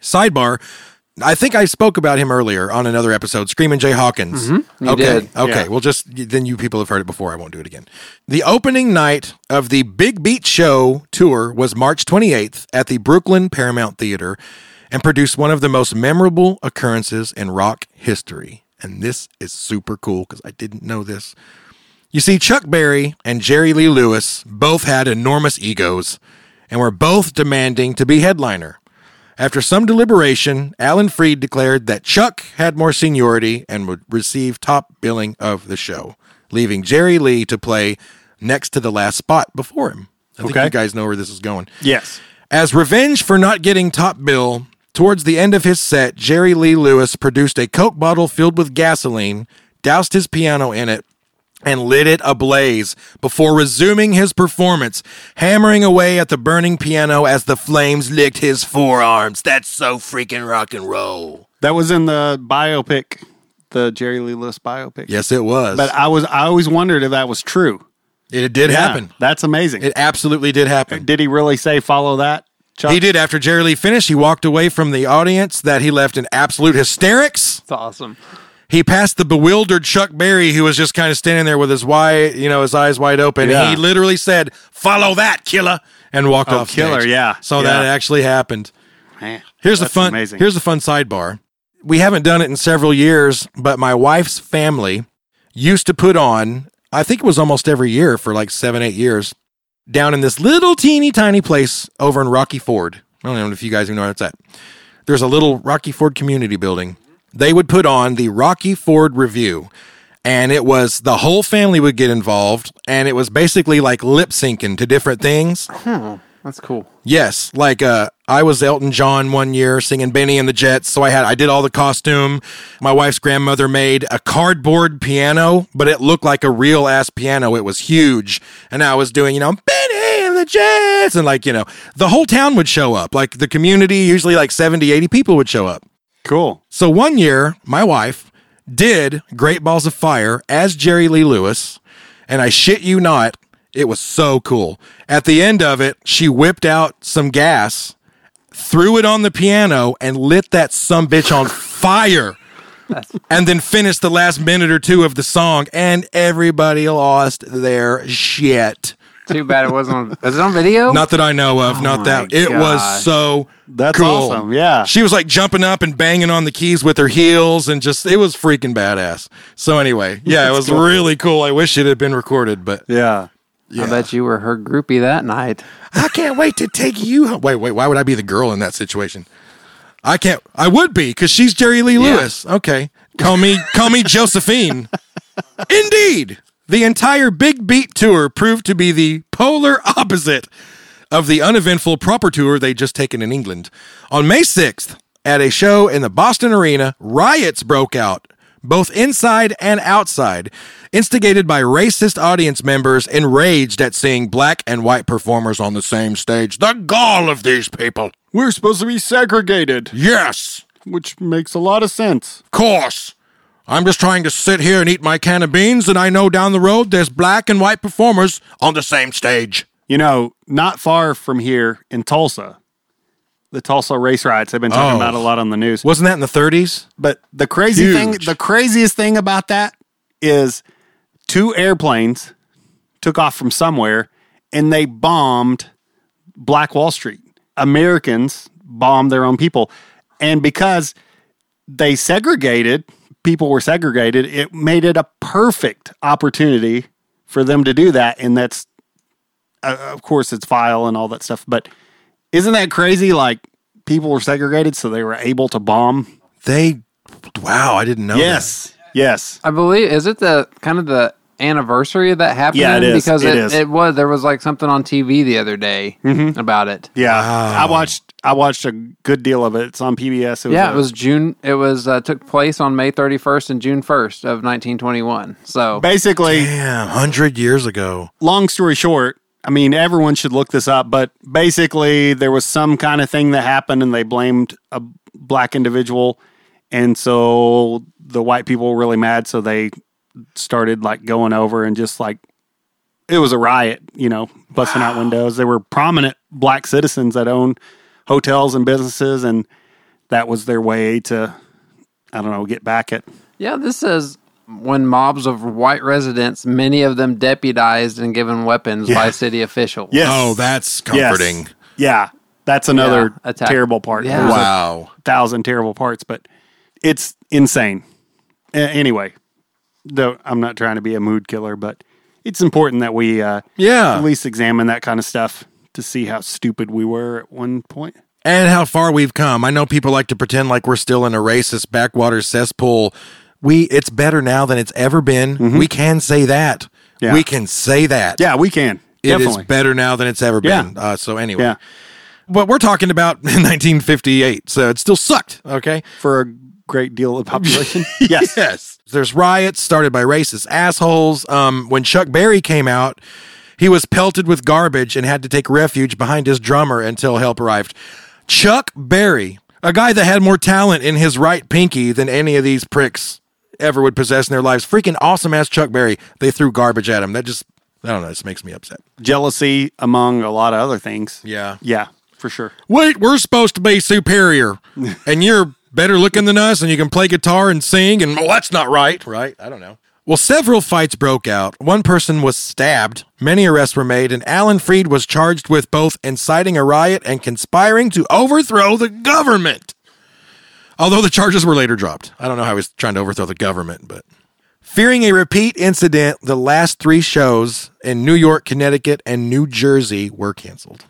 Sidebar. I think I spoke about him earlier on another episode, Screaming Jay Hawkins. Mm-hmm. You okay. did. Okay. Yeah. Well, just then you people have heard it before. I won't do it again. The opening night of the Big Beat Show tour was March 28th at the Brooklyn Paramount Theater and produced one of the most memorable occurrences in rock history. And this is super cool because I didn't know this. You see, Chuck Berry and Jerry Lee Lewis both had enormous egos and were both demanding to be headliner. After some deliberation, Alan Freed declared that Chuck had more seniority and would receive top billing of the show, leaving Jerry Lee to play next to the last spot before him. I think Okay. you guys know where this is going. Yes. As revenge for not getting top bill, towards the end of his set, Jerry Lee Lewis produced a Coke bottle filled with gasoline, doused his piano in it, and lit it ablaze before resuming his performance, hammering away at the burning piano as the flames licked his forearms. That's so freaking rock and roll. That was in the biopic, the Jerry Lee Lewis biopic. Yes, it was. But I was I always wondered if that was true. it did Yeah, happen. That's amazing. It absolutely did happen. Did he really say follow that? Chuck? He did after Jerry Lee finished. He walked away from the audience that he left in absolute hysterics. It's awesome. He passed the bewildered Chuck Berry, who was just kind of standing there with his wide, you know, his eyes wide open. Yeah. He literally said, "Follow that, killer," and walked Oh, off. killer, stage. yeah. So Yeah. that actually happened. Man, Here's the fun. Amazing. Here's the fun sidebar. We haven't done it in several years, but my wife's family used to put on. I think it was almost every year for like seven, eight years, down in this little teeny tiny place over in Rocky Ford. I don't know if you guys even know where it's at. There's a little Rocky Ford community building. They would put on the Rocky Ford Review, and it was the whole family would get involved, and it was basically like lip syncing to different things. That's cool. Yes, like uh, I was Elton John one year singing Bennie and the Jets, so I had I did all the costume. My wife's grandmother made a cardboard piano, but it looked like a real ass piano. It was huge, and I was doing you know Bennie and the Jets, and like you know the whole town would show up. Like the community, usually like 70, 80 people would show up. Cool. So one year, my wife did Great Balls of Fire as Jerry Lee Lewis, and I shit you not, it was so cool. At the end of it, she whipped out some gas, threw it on the piano, and lit that some bitch on fire. (laughs) and then finished the last minute or two of the song, and everybody lost their shit. Too bad it wasn't on. Is it on video? Not that I know of. Oh not that. It gosh. was so That's cool. awesome. Yeah. She was like jumping up and banging on the keys with her heels and just, it was freaking badass. So, anyway, yeah, it was really cool. I wish it had been recorded, but Yeah. I bet you were her groupie that night. I can't wait to take you home. Wait, wait, why would I be the girl in that situation? I can't, I would be because she's Jerry Lee Lewis. Okay. Call me, call me Josephine. (laughs) Indeed. The entire Big Beat tour proved to be the polar (laughs) opposite of the uneventful proper tour they'd just taken in England. On May 6th, at a show in the Boston Arena, riots broke out, both inside and outside, instigated by racist audience members enraged at seeing black and white performers on the same stage. The gall of these people. We're supposed to be segregated, Yes, which makes a lot of sense. of course. I'm just trying to sit here and eat my can of beans, and I know down the road there's black and white performers on the same stage. You know, not far from here in Tulsa, the Tulsa race riots have been talking Oh. about a lot on the news. Wasn't that in the 30s? But the crazy thing, the craziest thing about that is two airplanes took off from somewhere and they bombed Black Wall Street. Americans bombed their own people. And because they segregated, people were segregated, it made it a perfect opportunity for them to do that. And that's, uh, of course, it's vile and all that stuff. But isn't that crazy? Like people were segregated, so they were able to bomb They, wow, I didn't know. Yes. Yes. I believe is it the kind of the anniversary of that happening? Yeah, it is. Because It it, is. it was there was like something on TV the other day about it. Yeah. I watched I watched a good deal of it. It's on PBS. It yeah, a- it was June. It was uh, took place on May 31st and June 1st of 1921. So basically Damn, 100 years ago. long story short, I mean everyone should look this up, but basically there was some kind of thing that happened and they blamed a black individual and so the white people were really mad so they started like going over and just like it was a riot, you know, busting out windows. There were prominent black citizens that owned hotels and businesses and that was their way to I don't know, get back at yeah, this says when mobs of white residents, many of them deputized and given weapons by city officials. Yes. Oh, that's Yes. comforting. Yeah. That's another Yeah, attack- terrible part. Yeah. There's a Wow. thousand terrible parts, but it's insane. A- anyway, though I'm not trying to be a mood killer, but it's important that we uh, Yeah. at least examine that kind of stuff to see how stupid we were at one point. and how far we've come. I know people like to pretend like we're still in a racist backwater cesspool. We it's better now than it's ever been. We can say that. Mm-hmm. Yeah. We can say that. Yeah, we can. It is Definitely. better now than it's ever Yeah. been. Uh, so anyway, Yeah. but we're talking about (laughs) 1958, so it still sucked. Okay. For a great deal of the population. (laughs) yes. Yes. There's riots started by racist assholes. Um, when Chuck Berry came out, he was pelted with garbage and had to take refuge behind his drummer until help arrived. Chuck Berry, a guy that had more talent in his right pinky than any of these pricks ever would possess in their lives. Freaking awesome ass Chuck Berry. They threw garbage at him. That just, I don't know, this makes me upset. Jealousy among a lot of other things. Yeah. Yeah, for sure. Wait, we're supposed to be superior, (laughs) and you're better looking than us, and you can play guitar and sing, and well, that's not right, right? I don't know. Well, several fights broke out. One person was stabbed. Many arrests were made, and Alan Freed was charged with both inciting a riot and conspiring to overthrow the government. Although the charges were later dropped. I don't know how he was trying to overthrow the government, but. Fearing a repeat incident, the last three shows in New York, Connecticut, and New Jersey were canceled.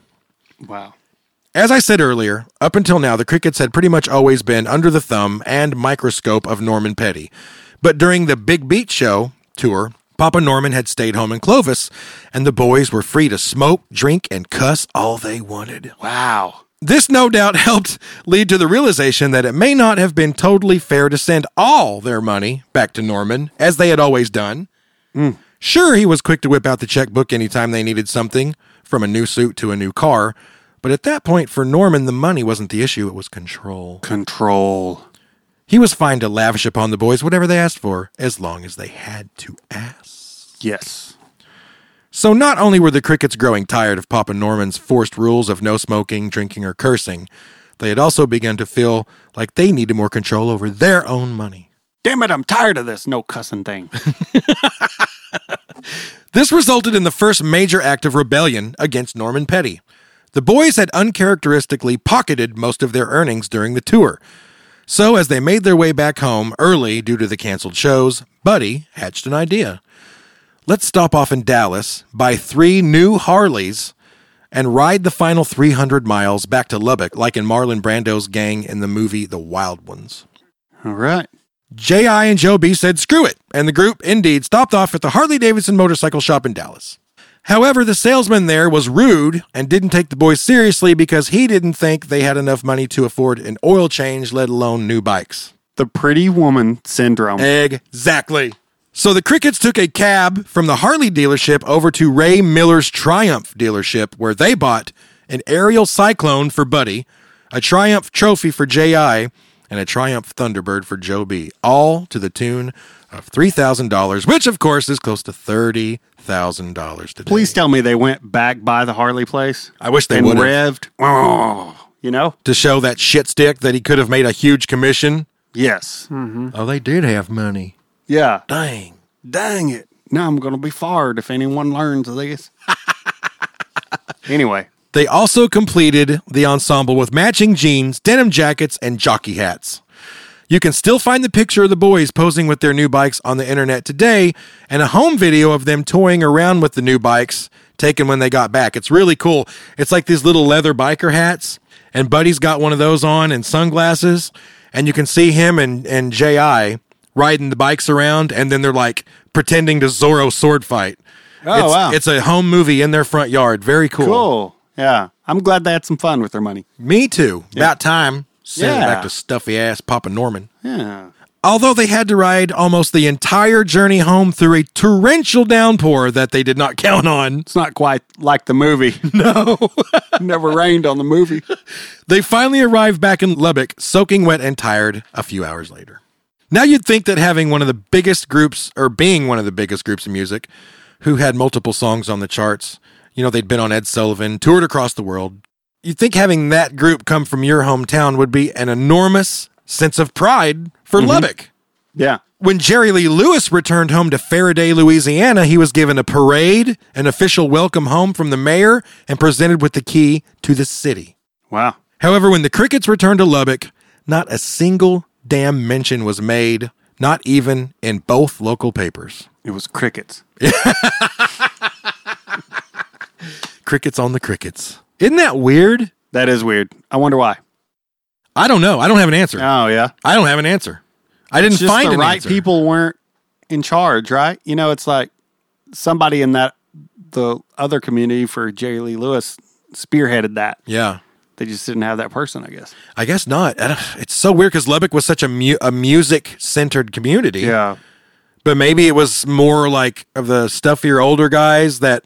Wow. As I said earlier, up until now, the Crickets had pretty much always been under the thumb and microscope of Norman Petty. But during the Big Beat Show tour, Papa Norman had stayed home in Clovis, and the boys were free to smoke, drink, and cuss all they wanted. Wow. This no doubt (laughs) helped lead to the realization that it may not have been totally fair to send all their money back to Norman, as they had always done. Mm. Sure, he was quick to whip out the checkbook anytime they needed something, from a new suit to a new car, but at that point, for Norman, the money wasn't the issue, it was control. Control. He was fine to lavish upon the boys whatever they asked for, as long as they had to ask. Yes. So not only were the crickets growing tired of Papa Norman's forced rules of no smoking, drinking, or cursing, they had also begun to feel like they needed more control over their own money. Damn it, I'm tired of this no cussing thing. (laughs) (laughs) This resulted in the first major act of rebellion against Norman Petty. The boys had uncharacteristically pocketed most of their earnings during the tour. So, as they made their way back home early due to the canceled shows, Buddy hatched an idea. Let's stop off in Dallas, buy three new Harleys, and ride the final 300 miles back to Lubbock like in Marlon Brando's gang in the movie The Wild Ones. All right. J.I. and Joe B said screw it, and the group indeed stopped off at the Harley Davidson motorcycle shop in Dallas. However, the salesman there was rude and didn't take the boys seriously because he didn't think they had enough money to afford an oil change, let alone new bikes. The pretty woman syndrome. Exactly. So the Crickets took a cab from the Harley dealership over to Ray Miller's Triumph dealership, where they bought an Ariel Cyclone for Buddy, a Triumph trophy for J.I., and a Triumph Thunderbird for Joe B., all to the tune of $3,000, which of course is close to $30,000 today. Please tell me they went back by the Harley place I wish they and would have. revved. Oh, you know? To show that shit stick that he could have made a huge commission. Yes. Mm-hmm. Oh, they did have money. Yeah. Dang. Dang it. Now I'm going to be fired if anyone learns this. (laughs) anyway, They also completed the ensemble with matching jeans, denim jackets, and jockey hats. You can still find the picture of the boys posing with their new bikes on the internet today, and a home video of them toying around with the new bikes taken when they got back. It's really cool. It's like these little leather biker hats, and Buddy's got one of those on and sunglasses, and you can see him and, and J.I. riding the bikes around, and then they're like pretending to Zorro sword fight. Oh, it's, wow. It's a home movie in their front yard. Very cool. cool. Yeah. I'm glad they had some fun with their money. Me too. About time. Send it Yeah. back to stuffy ass Papa Norman. Yeah. Although they had to ride almost the entire journey home through a torrential downpour that they did not (laughs) count on, It's not quite like the movie. (laughs) no. (laughs) Never rained on the movie. they finally arrived back in Lubbock, soaking wet and tired a few hours later. Now you'd think that having one of the biggest groups, or being one of the biggest groups of music, who had multiple songs on the charts, you know, they'd been on Ed Sullivan, toured across the world. You'd think having that group come from your hometown would be an enormous sense of pride for mm-hmm. Lubbock. Yeah. When Jerry Lee Lewis returned home to Ferriday, Louisiana, he was given a parade, an official welcome home from the mayor, and presented with the key to the city. Wow. However, when the Crickets returned to Lubbock, not a single damn mention was made, not even in both local papers. It was crickets. (laughs) Crickets on the Crickets. Isn't that weird? That is weird. I wonder why. I don't know. I don't have an answer. Oh, yeah. I don't have an answer. I didn't just find the an right answer. people weren't in charge, right? You know, it's like somebody in that the other community for Jerry Lee Lewis spearheaded that. Yeah. They just didn't have that person, I guess. I guess not. It's so weird because Lubbock was such a mu- a music centered community. Yeah. but maybe it was more like of the stuffier older guys that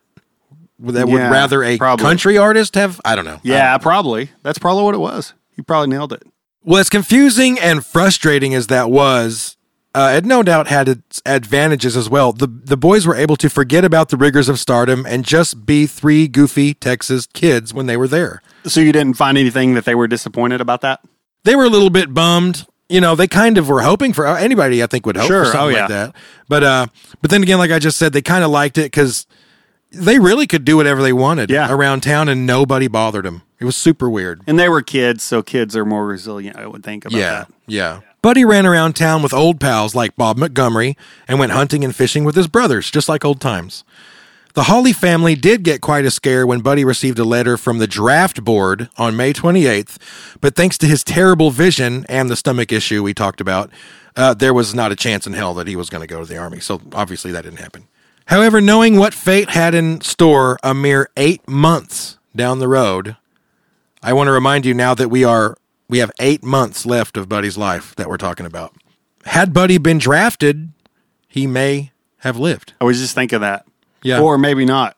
that would Yeah, rather a probably. country artist have. I don't know. Yeah, probably. That's probably what it was. You probably nailed it. Well, as confusing and frustrating as that was, uh, it no doubt had its advantages as well. The the boys were able to forget about the rigors of stardom and just be three goofy Texas kids when they were there. So you didn't find anything that they were disappointed about that? They were a little bit bummed. You know, they kind of were hoping for anybody. I think would hope Sure. for something Oh, yeah. like that. But uh, but then again, like I just said, they kind of liked it because they really could do whatever they wanted Yeah. around town, and nobody bothered them. It was super weird. And they were kids, so kids are more resilient, I would think about Yeah, that. yeah. Buddy ran around town with old pals like Bob Montgomery and went hunting and fishing with his brothers, just like old times. The Holley family did get quite a scare when Buddy received a letter from the draft board on May 28th, but thanks to his terrible vision and the stomach issue we talked about, uh, there was not a chance in hell that he was going to go to the army. So obviously that didn't happen. However, knowing what fate had in store a mere eight months down the road, I want to remind you now that we are we have eight months left of Buddy's life that we're talking about. Had Buddy been drafted, he may have lived, I was just thinking that. Yeah. Or maybe not.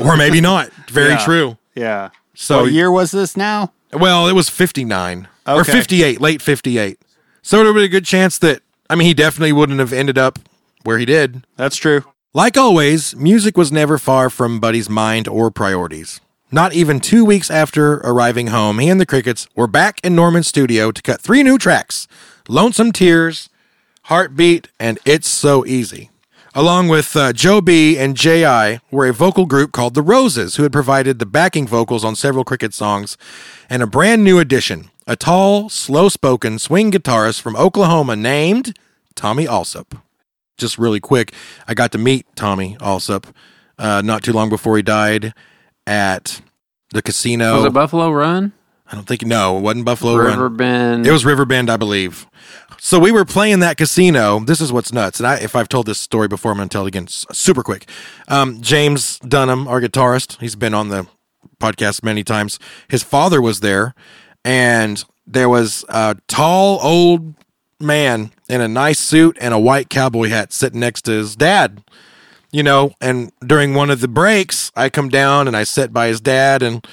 or maybe (laughs) not. Very Yeah. true. Yeah. So- what year was this now? Well, it was 59 or 58, late 58. So there would be a good chance that, I mean, he definitely wouldn't have ended up where he did. That's true. Like always, music was never far from Buddy's mind or priorities. Not even two weeks after arriving home, he and the Crickets were back in Norman's studio to cut three new tracks Lonesome Tears, Heartbeat, and It's So Easy. Along with uh, Joe B and J.I. were a vocal group called The Roses, who had provided the backing vocals on several Cricket songs, and a brand new addition, a tall, slow spoken swing guitarist from Oklahoma named Tommy Allsup. Just really quick, I got to meet Tommy Allsup uh, not too long before he died at the casino. Was it Buffalo Run? I don't think, no, it wasn't Buffalo Run. Riverbend. It was Riverbend, I believe. So we were playing that casino. This is what's nuts. And I, if I've told this story before, I'm going to tell it again super quick. Um, James Dunham, our guitarist, he's been on the podcast many times. His father was there, and there was a tall old man in a nice suit and a white cowboy hat sitting next to his dad. You know, and during one of the breaks, I come down and I sit by his dad, and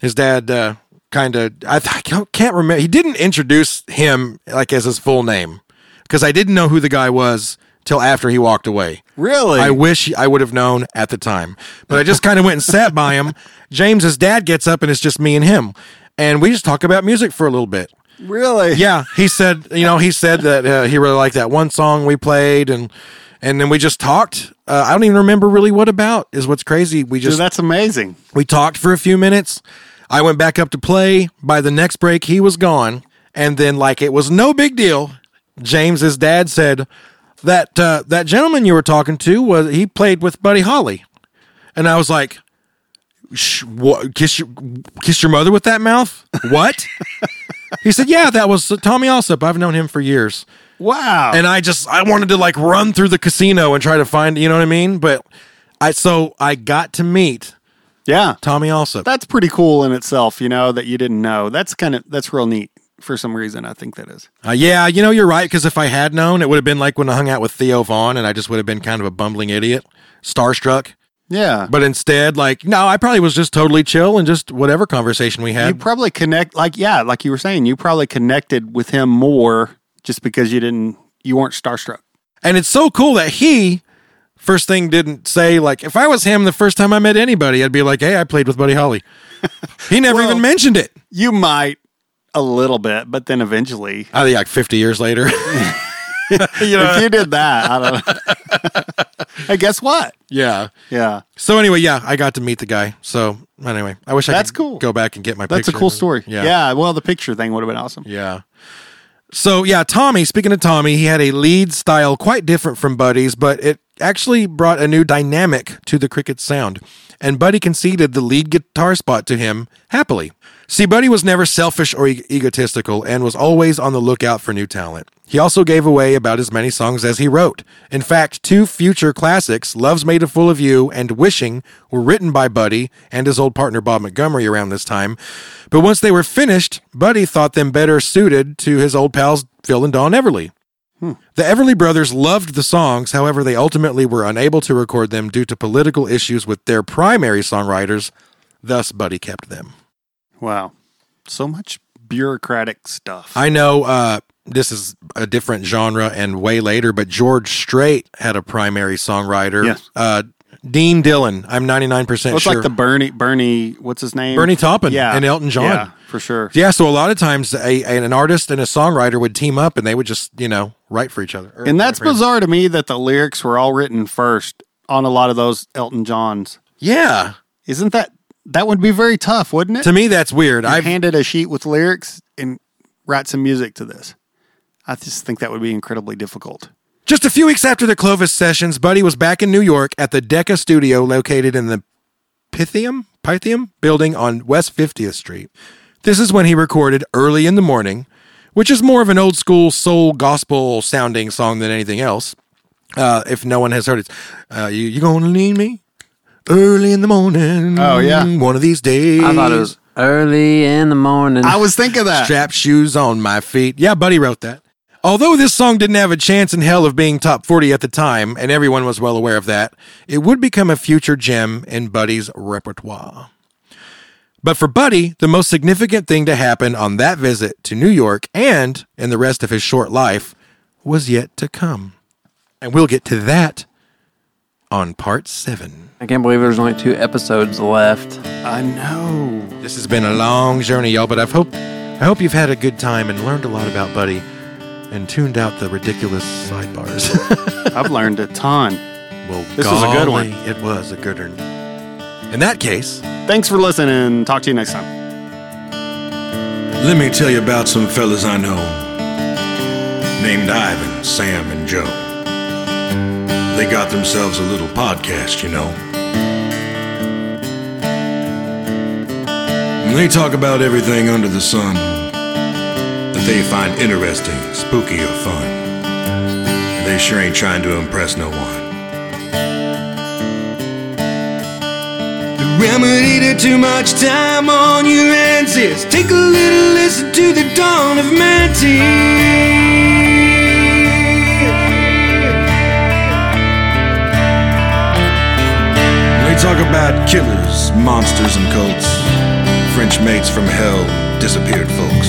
his dad uh, kind of I, I can't- can't remember. He didn't introduce him like as his full name because I didn't know who the guy was till after he walked away. Really? I wish I would have known at the time, but I just kind of went and sat by him. (laughs) James's dad gets up and it's just me and him, and we just talk about music for a little bit. Really? Yeah, he said, you know, he said that uh, he really liked that one song we played, and and then we just talked. Uh, I don't even remember really what about. Is what's crazy. We Dude, just that's amazing. we talked for a few minutes. I went back up to play. By the next break, he was gone. And then, like it was no big deal, James's dad said that uh, that gentleman you were talking to was he played with Buddy Holly, and I was like, what, "Kiss your kiss your mother with that mouth? What?" (laughs) he said, "Yeah, that was Tommy Allsup. I've known him for years." Wow. and I just I wanted to like run through the casino and try to find you know what I mean. But I so I got to meet yeah. Tommy Allsup. That's pretty cool in itself, you know, that you didn't know. That's kind of that's real neat for some reason. I think that is. Uh, yeah, you know you're right because if I had known, it would have been like when I hung out with Theo Von, and I just would have been kind of a bumbling idiot, starstruck. Yeah. But instead, like no, I probably was just totally chill and just whatever conversation we had. you probably connect like yeah, like you were saying, you probably connected with him more just because you didn't you weren't starstruck. and it's so cool that he first thing didn't say like if I was him the first time I met anybody, I'd be like, hey, I played with Buddy Holly. he (laughs) never Well- even mentioned it. You might a little bit, but then eventually I think like 50 years later. (laughs) (laughs) you know, if you did that, I don't know. (laughs) hey, guess what? yeah. Yeah. So anyway, yeah, I got to meet the guy. So anyway, I wish I That's could cool. go back and get my That's a picture. cool story. Yeah. Yeah. Well, the picture thing would have been awesome. Yeah. So yeah, Tommy. Speaking of Tommy, he had a lead style quite different from Buddy's, but it actually brought a new dynamic to the Crickets sound. And Buddy conceded the lead guitar spot to him happily. See, Buddy was never selfish or e- egotistical and was always on the lookout for new talent. He also gave away about as many songs as he wrote. In fact, two future classics, Love's Made a Fool of You and Wishing, were written by Buddy and his old partner Bob Montgomery around this time. But once they were finished, Buddy thought them better suited to his old pals Phil and Don Everly. The Everly brothers loved the songs, however, they ultimately were unable to record them due to political issues with their primary songwriters, thus, Buddy kept them. Wow. So much bureaucratic stuff. I know uh, this is a different genre and way later, but George Strait had a primary songwriter. Yes. Uh, Dean Dillon, I'm 99% Well, it's sure. like the Bernie Bernie what's his name? Bernie Taupin yeah. and Elton John. Yeah, for sure. yeah, so a lot of times a, an artist and a songwriter would team up and they would just, you know, write for each other. And that's bizarre to me that the lyrics were all written first on a lot of those Elton Johns. Yeah. Isn't that that would be very tough, wouldn't it? To me, that's weird. I've handed a sheet with lyrics and write some music to this. I just think that would be incredibly difficult. Just a few weeks after the Clovis sessions, Buddy was back in New York at the Decca studio located in the Pythian, Pythian building on West 50th Street. This is when he recorded Early in the Morning, which is more of an old school soul gospel sounding song than anything else. Uh, if no one has heard it, uh, you you gonna need me early in the morning? Oh, yeah. one of these days. I thought it was early in the morning. I was thinking that. strap shoes on my feet. Yeah, Buddy wrote that. Although this song didn't have a chance in hell of being top 40 at the time, and everyone was well aware of that, it would become a future gem in Buddy's repertoire. But for Buddy, the most significant thing to happen on that visit to New York and in the rest of his short life was yet to come. And we'll get to that on part seven. I can't believe there's only two episodes left. I know. This has been a long journey, y'all, but I've hope I hope you've had a good time and learned a lot about Buddy and tuned out the ridiculous sidebars. (laughs) I've learned a ton. well, This was a good one. It was a good one. In that case, Thanks for listening. Talk to you next time. Let me tell you about some fellas I know named Ivan, Sam, and Joe. They got themselves a little podcast, you know. And they talk about everything under the sun that they find interesting, spooky, or fun. They sure ain't trying to impress no one. Remedy to too much time on your hands is take a little listen to the dawn of They talk about killers, monsters, and cults, French mates from hell, disappeared folks.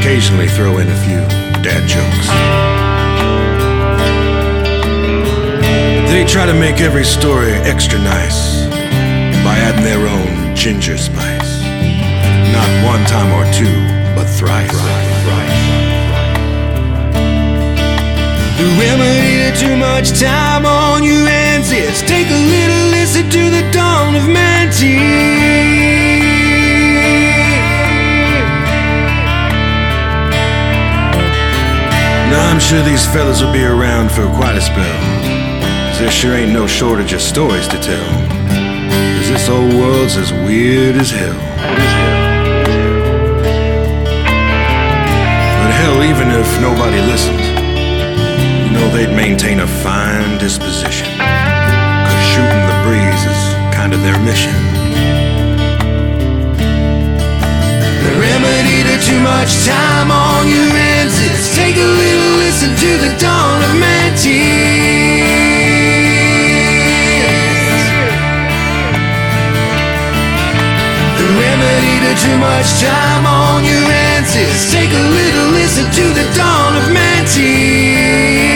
Occasionally throw in a few dad jokes. They try to make every story extra nice by adding their own ginger spice. Not one time or two, but thrice. The remedy to too much time on your hands is take a little listen to the dawn of Manti. Now I'm sure these fellas will be around for quite a spell. there sure ain't no shortage of stories to tell. This world's as weird as hell. But hell, even if nobody listened, you know they'd maintain a fine disposition. Cause shooting the breeze is kind of their mission. The remedy to too much time on your hands is take a little listen to the dawn of Mantis. Remedy to too much time on your hands is take a little listen to the dawn of Mantis.